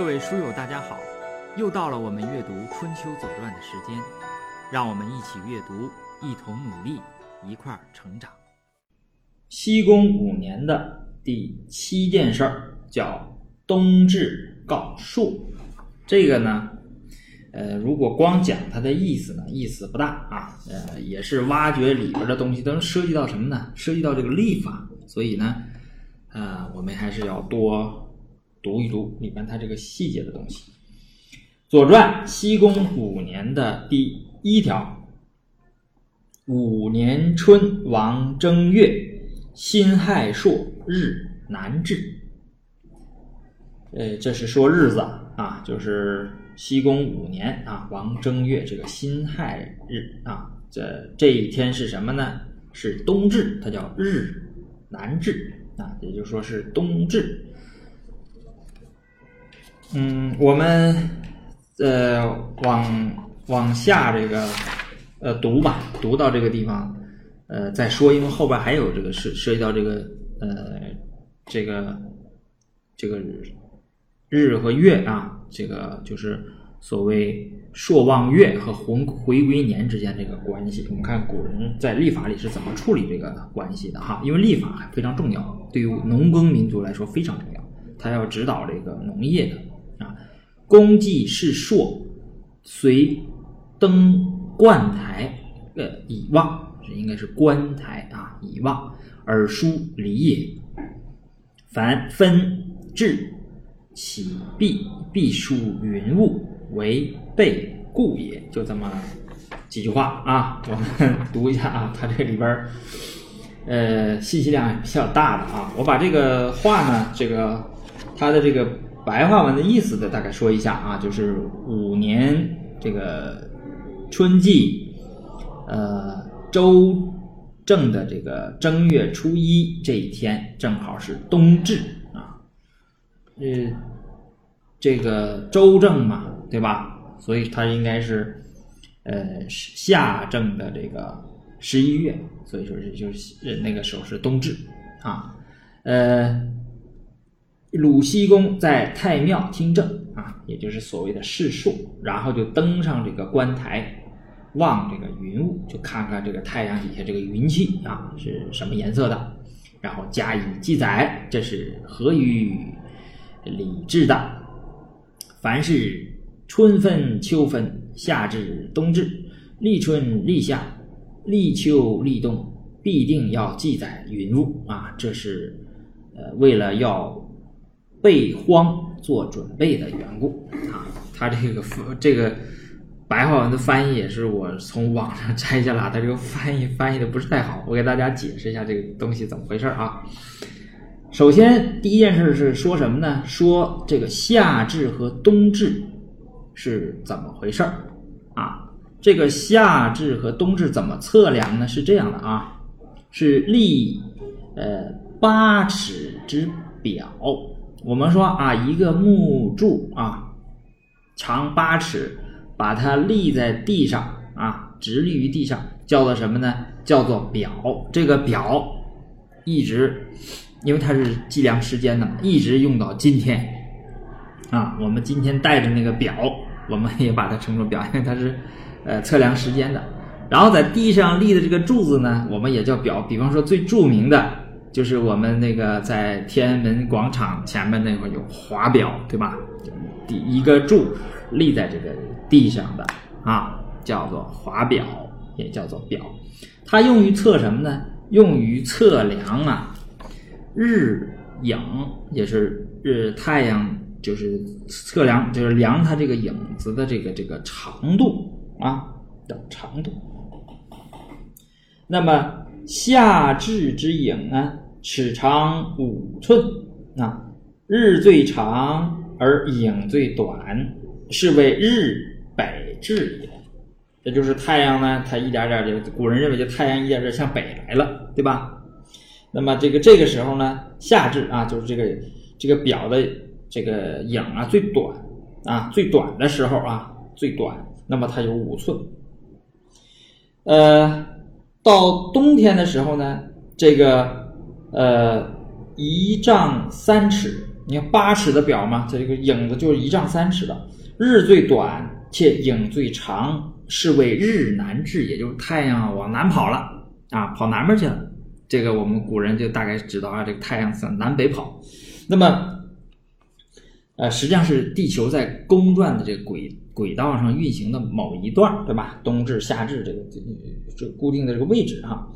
各位书友，大家好！又到了我们阅读《春秋左传》的时间，让我们一起阅读，一同努力，一块儿成长。西宫五年的第七件事儿叫冬至告朔。这个呢，呃，如果光讲它的意思呢，意思不大啊。呃，也是挖掘里边的东西，都涉及到什么呢？涉及到这个历法，所以呢，呃，我们还是要多。读一读里边它这个细节的东西，《左传》西宫五年的第一条：五年春王正月，辛亥朔日南至。呃，这是说日子啊，就是西宫五年啊，王正月这个辛亥日啊，这这一天是什么呢？是冬至，它叫日南至啊，也就说是冬至。嗯，我们呃往往下这个呃读吧，读到这个地方呃再说，因为后边还有这个涉涉及到这个呃这个这个日和月啊，这个就是所谓朔望月和回回归年之间这个关系。我们看古人在历法里是怎么处理这个关系的哈，因为历法非常重要，对于农耕民族来说非常重要，它要指导这个农业的。公祭是朔，随登观台，呃，以望，这应该是观台啊，以望而书离也。凡分至起必必书云雾为备故也。就这么几句话啊，我们 读一下啊，它这里边呃信息量比较大的啊。我把这个话呢，这个它的这个。白话文的意思的大概说一下啊，就是五年这个春季，呃，周正的这个正月初一这一天正好是冬至啊，呃，这个周正嘛，对吧？所以它应该是呃夏正的这个十一月，所以说是就是那个时候是冬至啊，呃。鲁西公在太庙听政啊，也就是所谓的试数，然后就登上这个观台，望这个云雾，就看看这个太阳底下这个云气啊是什么颜色的，然后加以记载，这是合于礼制的。凡是春分、秋分、夏至、冬至、立春、立夏、立秋、立冬，必定要记载云雾啊，这是呃为了要。备荒做准备的缘故啊，他这个这个白话文的翻译也是我从网上摘下来，他这个翻译翻译的不是太好，我给大家解释一下这个东西怎么回事啊。首先第一件事是说什么呢？说这个夏至和冬至是怎么回事儿啊？这个夏至和冬至怎么测量呢？是这样的啊，是立呃八尺之表。我们说啊，一个木柱啊，长八尺，把它立在地上啊，直立于地上，叫做什么呢？叫做表。这个表一直，因为它是计量时间的，一直用到今天啊。我们今天带着那个表，我们也把它称作表，因为它是呃测量时间的。然后在地上立的这个柱子呢，我们也叫表。比方说最著名的。就是我们那个在天安门广场前面那块有华表，对吧？第一个柱立在这个地上的啊，叫做华表，也叫做表。它用于测什么呢？用于测量啊日影，也是日太阳，就是测量，就是量它这个影子的这个这个长度啊的长度。那么。夏至之影呢，尺长五寸啊，日最长而影最短，是为日北至也。这就是太阳呢，它一点点就古人认为就太阳一点点向北来了，对吧？那么这个这个时候呢，夏至啊，就是这个这个表的这个影啊最短啊最短的时候啊最短，那么它有五寸，呃。到冬天的时候呢，这个呃一丈三尺你看八尺的表嘛，这个影子就是一丈三尺的。日最短且影最长，是为日南至，也就是太阳往南跑了啊，跑南边去了。这个我们古人就大概知道啊，这个太阳向南北跑。那么，呃，实际上是地球在公转的这个轨轨道上运行的某一段，对吧？冬至、夏至这个这这固定的这个位置哈。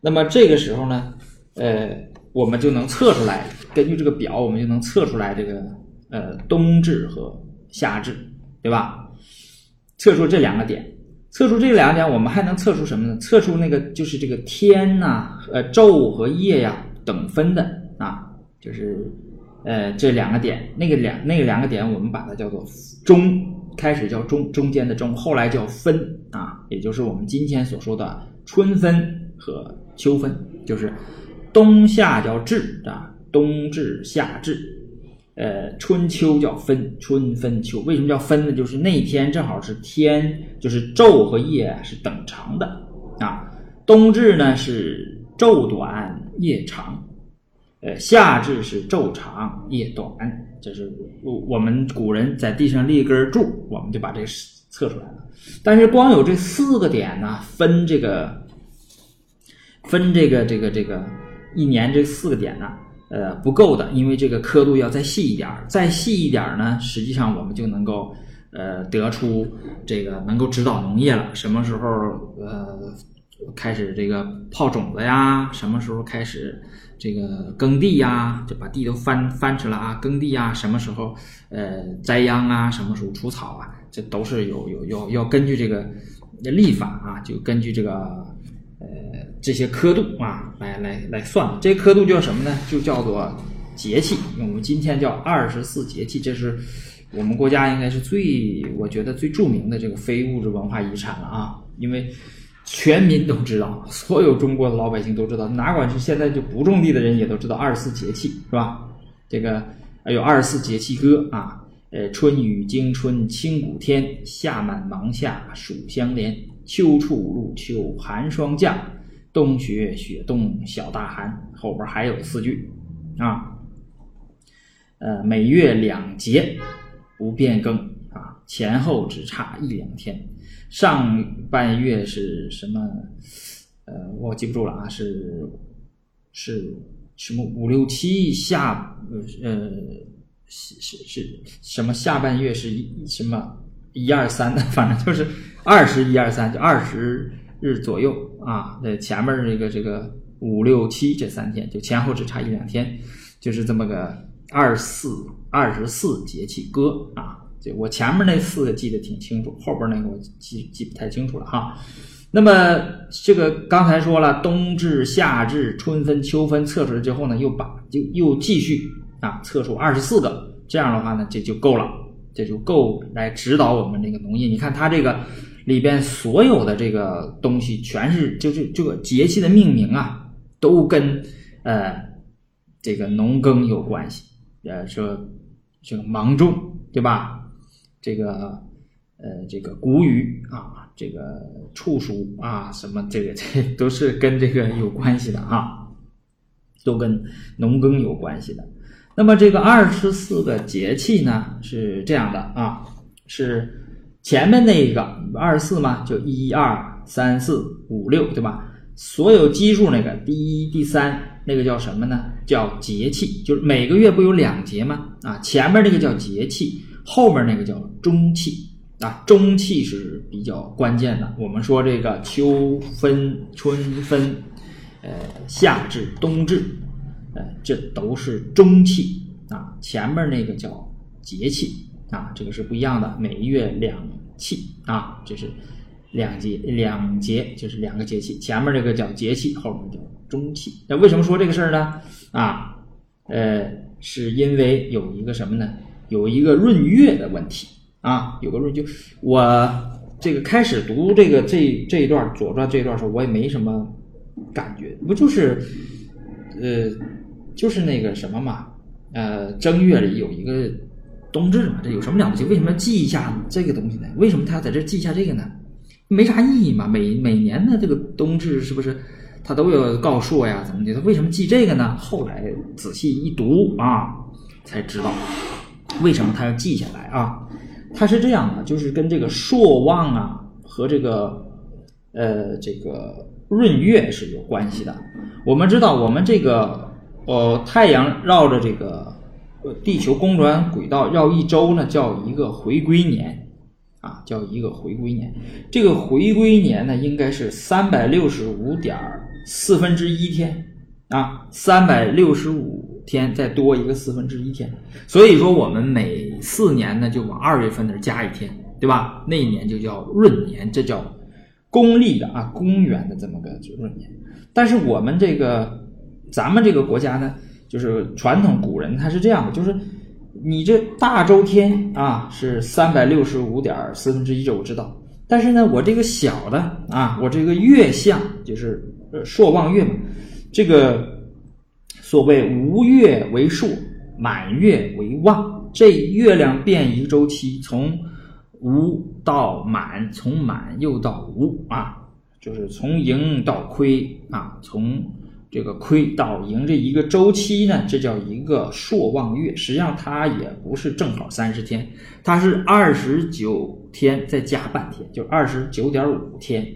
那么这个时候呢，呃，我们就能测出来，根据这个表，我们就能测出来这个呃冬至和夏至，对吧？测出这两个点。测出这两点，我们还能测出什么呢？测出那个就是这个天呐，呃，昼和夜呀等分的啊，就是呃这两个点，那个两那个两个点，我们把它叫做中，开始叫中中间的中，后来叫分啊，也就是我们今天所说的春分和秋分，就是冬夏叫至啊，冬至夏至。呃，春秋叫分，春分秋，为什么叫分呢？就是那天正好是天，就是昼和夜是等长的啊。冬至呢是昼短夜长，呃，夏至是昼长夜短，就是我我们古人在地上立根柱，我们就把这测出来了。但是光有这四个点呢，分这个，分这个这个这个一年这四个点呢。呃，不够的，因为这个刻度要再细一点，再细一点呢，实际上我们就能够呃得出这个能够指导农业了。什么时候呃开始这个泡种子呀？什么时候开始这个耕地呀？就把地都翻翻出来啊，耕地呀？什么时候呃栽秧啊？什么时候除草啊？这都是有有要要根据这个历法啊，就根据这个。呃，这些刻度啊，来来来算，这刻度叫什么呢？就叫做节气。我们今天叫二十四节气，这是我们国家应该是最，我觉得最著名的这个非物质文化遗产了啊。因为全民都知道，所有中国的老百姓都知道，哪管是现在就不种地的人也都知道二十四节气，是吧？这个还有二十四节气歌啊，呃，春雨惊春清谷天，夏满芒夏暑相连。秋处露秋，寒霜降；冬雪雪冻，小大寒。后边还有四句啊。呃，每月两节不变更啊，前后只差一两天。上半月是什么？呃，我记不住了啊，是是什么五六七下呃是是是什么？下半月是一什么？一二三的，反正就是二十一二三，就二十日左右啊。那前面这个这个五六七这三天，就前后只差一两天，就是这么个二四二十四节气歌啊。就我前面那四个记得挺清楚，后边那个我记记不太清楚了哈。那么这个刚才说了，冬至、夏至、春分、秋分测出来之后呢，又把就又继续啊测出二十四个，这样的话呢，这就够了。这就够来指导我们这个农业。你看它这个里边所有的这个东西，全是就是这个节气的命名啊，都跟呃这个农耕有关系。呃，说这个芒种对吧？这个呃这个谷雨啊，这个处暑啊，什么这个这 都是跟这个有关系的啊，都跟农耕有关系的。那么这个二十四个节气呢是这样的啊，是前面那个二十四嘛，就一二三四五六，对吧？所有基数那个第一、第三那个叫什么呢？叫节气，就是每个月不有两节吗？啊，前面那个叫节气，后面那个叫中气啊。中气是比较关键的。我们说这个秋分、春分，呃，夏至、冬至。呃这都是中气啊，前面那个叫节气啊，这个是不一样的。每月两气啊，这是两节两节，就是两个节气。前面这个叫节气，后面叫中气。那为什么说这个事儿呢？啊，呃，是因为有一个什么呢？有一个闰月的问题啊，有个闰就我这个开始读这个这这一段《左传》这一段时候，我也没什么感觉，不就是呃。就是那个什么嘛，呃，正月里有一个冬至嘛，这有什么了不起？为什么记一下这个东西呢？为什么他在这记一下这个呢？没啥意义嘛。每每年的这个冬至是不是他都有告诉呀？怎么的？他为什么记这个呢？后来仔细一读啊，才知道为什么他要记下来啊。它是这样的，就是跟这个朔望啊和这个呃这个闰月是有关系的。我们知道，我们这个呃太阳绕着这个呃地球公转轨道绕一周呢，叫一个回归年啊，叫一个回归年。这个回归年呢，应该是三百六十五点四分之一天啊，三百六十五天再多一个四分之一天。所以说，我们每四年呢就往二月份那儿加一天，对吧？那一年就叫闰年，这叫公历的啊，公元的这么个闰年。但是我们这个咱们这个国家呢，就是传统古人他是这样的，就是你这大周天啊是三百六十五点四分之一，这我知道。但是呢，我这个小的啊，我这个月相就是呃朔望月嘛，这个所谓无月为朔，满月为望，这月亮变一周期，从无到满，从满又到无啊。就是从盈到亏啊，从这个亏到盈这一个周期呢，这叫一个朔望月。实际上它也不是正好三十天，它是二十九天再加半天，就二十九点五天。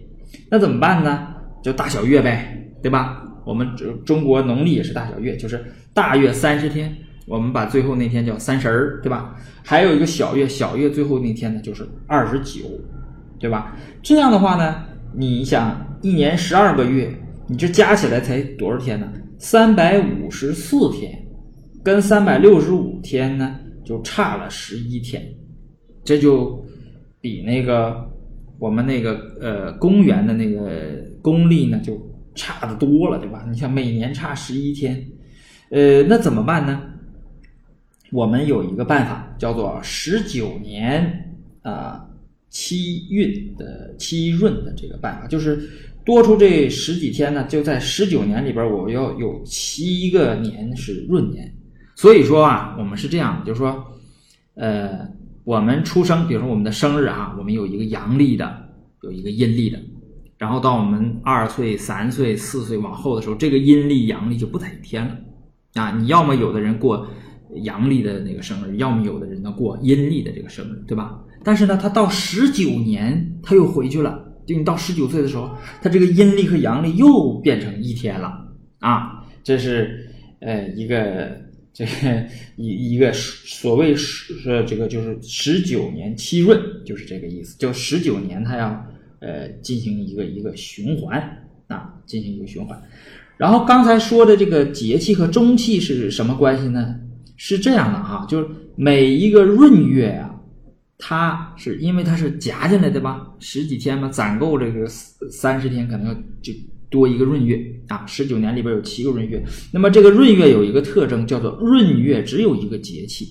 那怎么办呢？就大小月呗，对吧？我们中中国农历也是大小月，就是大月三十天，我们把最后那天叫三十儿，对吧？还有一个小月，小月最后那天呢就是二十九，对吧？这样的话呢？你想一年十二个月，你这加起来才多少天呢？三百五十四天，跟三百六十五天呢就差了十一天，这就比那个我们那个呃公元的那个公历呢就差的多了，对吧？你像每年差十一天，呃，那怎么办呢？我们有一个办法，叫做十九年啊。七运的七闰的这个办法，就是多出这十几天呢，就在十九年里边，我要有七个年是闰年。所以说啊，我们是这样的，就是说，呃，我们出生，比如说我们的生日啊，我们有一个阳历的，有一个阴历的，然后到我们二岁、三岁、四岁往后的时候，这个阴历、阳历就不在一天了啊。你要么有的人过阳历的那个生日，要么有的人呢过阴历的这个生日，对吧？但是呢，他到十九年他又回去了。就你到十九岁的时候，他这个阴历和阳历又变成一天了啊！这是呃一个这个一一个所谓是这个就是十九年七闰，就是这个意思。就十九年他要呃进行一个一个循环啊，进行一个循环。然后刚才说的这个节气和中气是什么关系呢？是这样的哈，就是每一个闰月啊。它是因为它是夹进来的吧，十几天嘛，攒够这个三十天，可能就多一个闰月啊。十九年里边有七个闰月，那么这个闰月有一个特征，叫做闰月只有一个节气，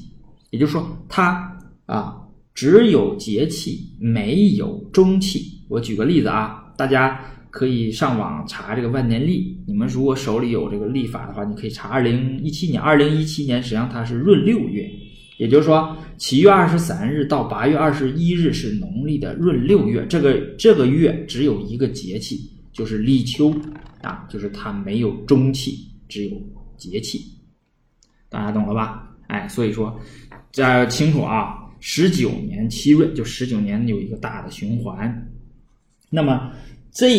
也就是说它啊只有节气没有中气。我举个例子啊，大家可以上网查这个万年历，你们如果手里有这个历法的话，你可以查二零一七年。二零一七年实际上它是闰六月。也就是说，七月二十三日到八月二十一日是农历的闰六月，这个这个月只有一个节气，就是立秋啊，就是它没有中气，只有节气，大家懂了吧？哎，所以说大家要清楚啊，十九年七闰就十九年有一个大的循环，那么。这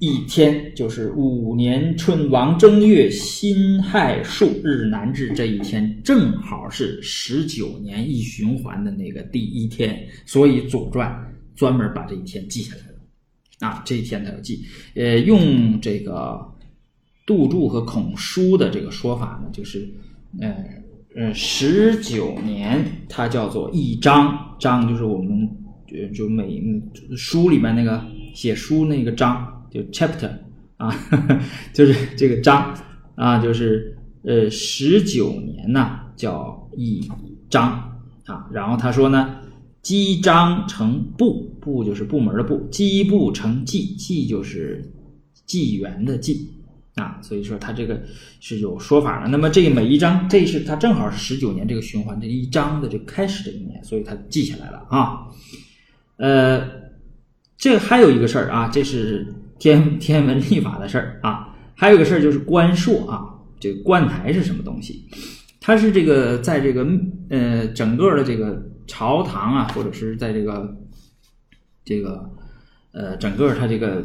一天就是五年春王正月辛亥朔日南至这一天，正好是十九年一循环的那个第一天，所以《左传》专门把这一天记下来了。啊，这一天他要记。呃，用这个杜注和孔书的这个说法呢，就是呃呃十九年它叫做一章，章就是我们就就每书里面那个。写书那个章就 chapter 啊，就是这个章啊，就是呃十九年呢叫一章啊。然后他说呢，积章成部，部就是部门的部，积部成纪，纪就是纪元的纪啊。所以说他这个是有说法的。那么这每一章，这是他正好是十九年这个循环这一章的这开始的一年，所以他记下来了啊，呃。这还有一个事儿啊，这是天 天文历法的事儿啊。还有一个事儿就是观朔啊，这个观台是什么东西？它是这个在这个呃整个的这个朝堂啊，或者是在这个这个呃整个它这个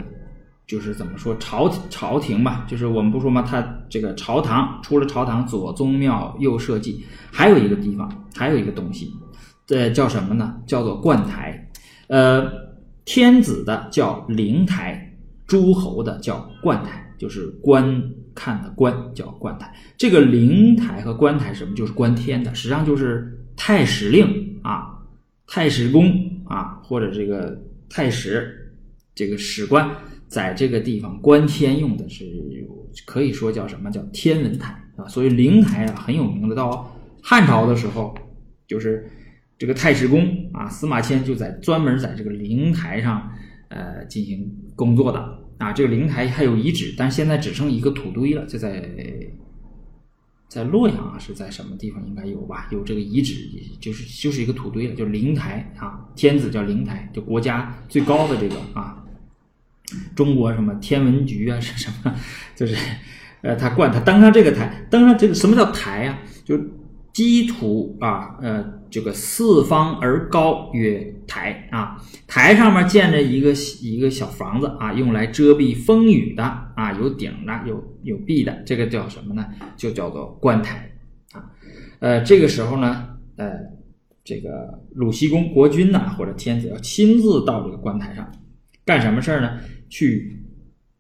就是怎么说朝朝廷吧，就是我们不说嘛，它这个朝堂除了朝堂，左宗庙，右社稷，还有一个地方，还有一个东西，呃，叫什么呢？叫做观台。呃，天子的叫灵台，诸侯的叫观台，就是观看的观叫观台。这个灵台和观台什么？就是观天的，实际上就是太史令啊，太史公啊，或者这个太史这个史官。在这个地方观天用的是，可以说叫什么叫天文台啊？所以灵台啊很有名的。到汉朝的时候，就是这个太史公啊，司马迁就在专门在这个灵台上呃进行工作的啊。这个灵台还有遗址，但是现在只剩一个土堆了，就在在洛阳啊，是在什么地方应该有吧？有这个遗址，就是就是一个土堆了，就灵台啊。天子叫灵台，就国家最高的这个啊。中国什么天文局啊是什么？就是，呃，他冠他登上这个台，登上这个什么叫台啊？就基土啊，呃，这个四方而高曰台啊。台上面建着一个一个小房子啊，用来遮蔽风雨的啊，有顶的，有有壁的，这个叫什么呢？就叫做观台啊。呃，这个时候呢，呃，这个鲁西公国君呐，或者天子要亲自到这个观台上干什么事儿呢？去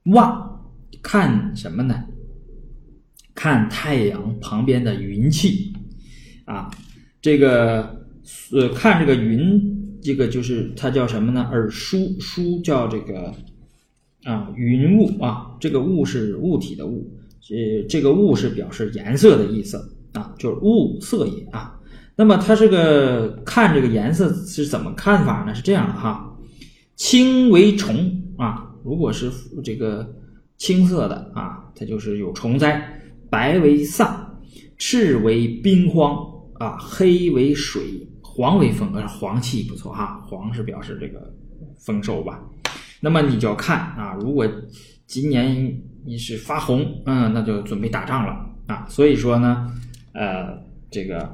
望看什么呢？看太阳旁边的云气啊，这个呃，看这个云，这个就是它叫什么呢？耳书书叫这个啊，云雾啊，这个雾是物体的雾，呃，这个雾是表示颜色的意思啊，就是雾色也啊。那么它这个看这个颜色是怎么看法呢？是这样的哈，青为虫啊。如果是这个青色的啊，它就是有虫灾；白为丧，赤为冰荒啊，黑为水，黄为丰。呃，黄气不错哈，黄是表示这个丰收吧。那么你就要看啊，如果今年你是发红，嗯，那就准备打仗了啊。所以说呢，呃，这个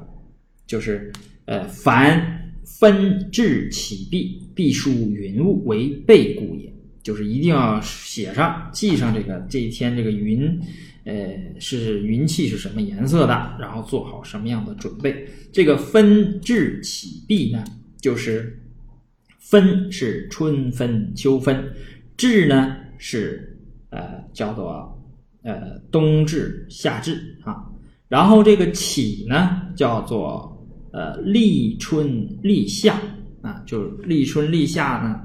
就是呃，凡分至起毕，必书云雾为备故也。就是一定要写上、记上这个这一天这个云，呃，是云气是什么颜色的，然后做好什么样的准备。这个分至起避呢，就是分是春分、秋分，至呢是呃叫做呃冬至、夏至啊。然后这个起呢叫做呃立春、立夏啊，就是立春、立夏呢。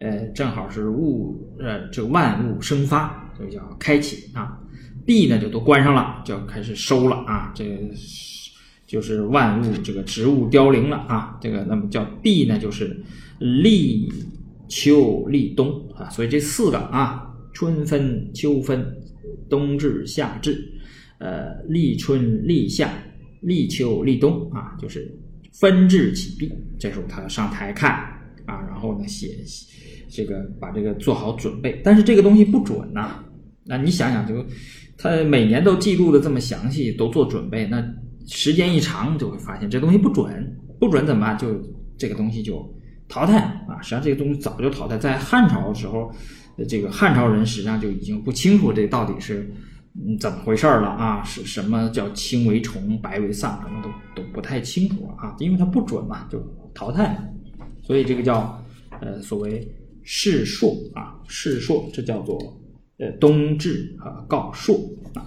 呃，正好是物，呃，这万物生发，所以叫开启啊。闭呢就都关上了，就要开始收了啊。这个就是万物这个植物凋零了啊。这个那么叫闭呢，就是立秋、立冬啊。所以这四个啊，春分、秋分、冬至、夏至，呃，立春、立夏、立秋、立冬啊，就是分至起闭。这时候他上台看啊，然后呢写写。这个把这个做好准备，但是这个东西不准呐。那你想想，就他每年都记录的这么详细，都做准备，那时间一长就会发现这东西不准，不准怎么办？就这个东西就淘汰啊。实际上这个东西早就淘汰，在汉朝的时候，这个汉朝人实际上就已经不清楚这到底是嗯怎么回事了啊？是什么叫青为虫，白为丧，什么都都不太清楚啊，因为它不准嘛，就淘汰。所以这个叫呃所谓。世朔啊，世朔，这叫做呃冬至啊告朔啊。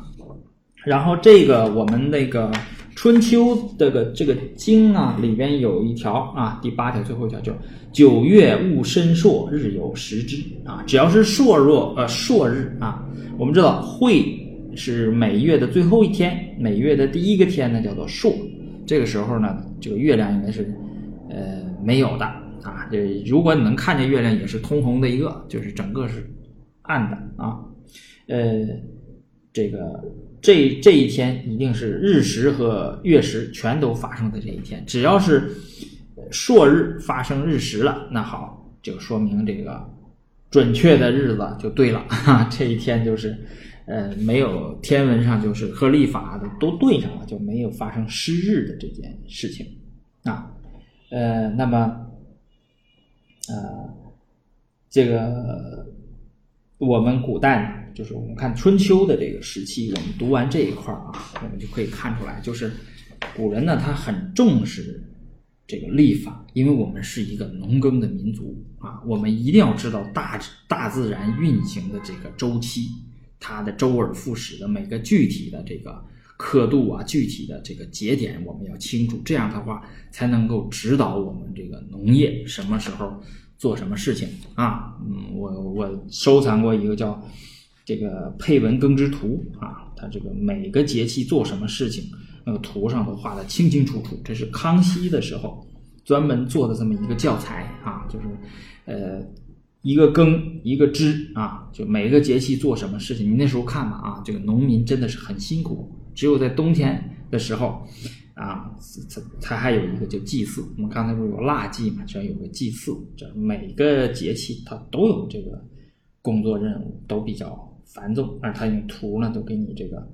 然后这个我们那个春秋这个这个经啊里边有一条啊，第八条最后一条叫九月戊申朔，日有时之啊。只要是朔若呃朔日啊，我们知道会是每月的最后一天，每月的第一个天呢叫做朔。这个时候呢，这个月亮应该是呃没有的。啊，这如果你能看见月亮，也是通红的一个，就是整个是暗的啊。呃，这个这这一天一定是日食和月食全都发生的这一天。只要是朔日发生日食了，那好，就说明这个准确的日子就对了。哈，这一天就是呃，没有天文上就是和历法的都对上了，就没有发生失日的这件事情啊。呃，那么，呃，这个我们古代，就是我们看春秋的这个时期，我们读完这一块儿啊，我们就可以看出来，就是古人呢，他很重视这个历法，因为我们是一个农耕的民族啊，我们一定要知道大大自然运行的这个周期。它的周而复始的每个具体的这个刻度啊，具体的这个节点，我们要清楚，这样的话才能够指导我们这个农业什么时候做什么事情啊。嗯，我我收藏过一个叫这个配文耕织图啊，它这个每个节气做什么事情，那个图上都画的清清楚楚。这是康熙的时候专门做的这么一个教材啊，就是呃。一个耕，一个织啊，就每个节气做什么事情。你那时候看嘛啊，这个农民真的是很辛苦。只有在冬天的时候，啊，它它还有一个叫祭祀。我们刚才不是有腊祭嘛，这有个祭祀。这每个节气它都有这个工作任务，都比较繁重。而它用图呢，都给你这个，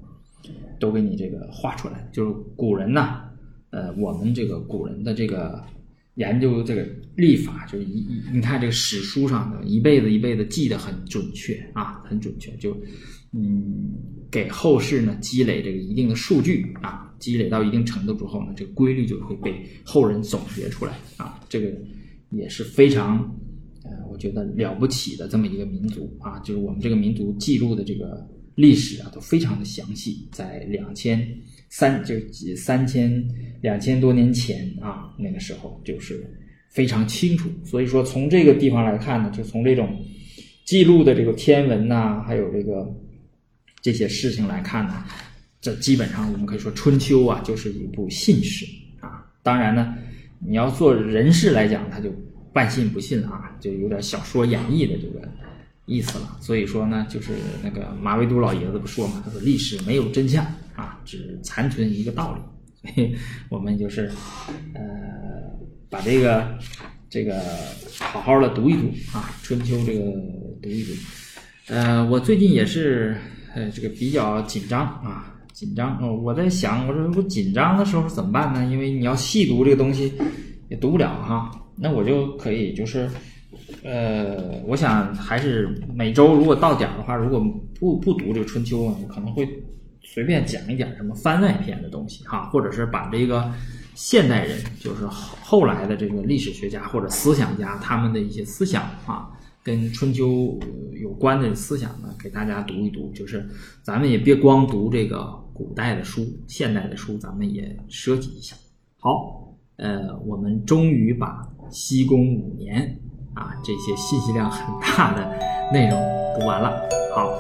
都给你这个画出来。就是古人呢，呃，我们这个古人的这个。研究这个历法，就一一你看这个史书上的一辈子一辈子记得很准确啊，很准确，就嗯给后世呢积累这个一定的数据啊，积累到一定程度之后呢，这个规律就会被后人总结出来啊，这个也是非常呃我觉得了不起的这么一个民族啊，就是我们这个民族记录的这个历史啊都非常的详细，在两千三就几三千。两千多年前啊，那个时候就是非常清楚。所以说，从这个地方来看呢，就从这种记录的这个天文呐，还有这个这些事情来看呢，这基本上我们可以说《春秋》啊，就是一部信史啊。当然呢，你要做人事来讲，他就半信不信啊，就有点小说演绎的这个意思了。所以说呢，就是那个马未都老爷子不说嘛，他说历史没有真相啊，只残存一个道理。我们就是，呃，把这个这个好好的读一读啊，《春秋》这个读一读。呃，我最近也是呃这个比较紧张啊，紧张。我在想，我说我紧张的时候怎么办呢？因为你要细读这个东西也读不了哈。那我就可以就是，呃，我想还是每周如果到点儿的话，如果不不读这个《春秋》啊，我可能会。随便讲一点什么番外篇的东西哈，或者是把这个现代人，就是后来的这个历史学家或者思想家他们的一些思想啊，跟春秋有关的思想呢，给大家读一读。就是咱们也别光读这个古代的书，现代的书咱们也涉及一下。好，呃，我们终于把西宫五年啊这些信息量很大的内容读完了。好，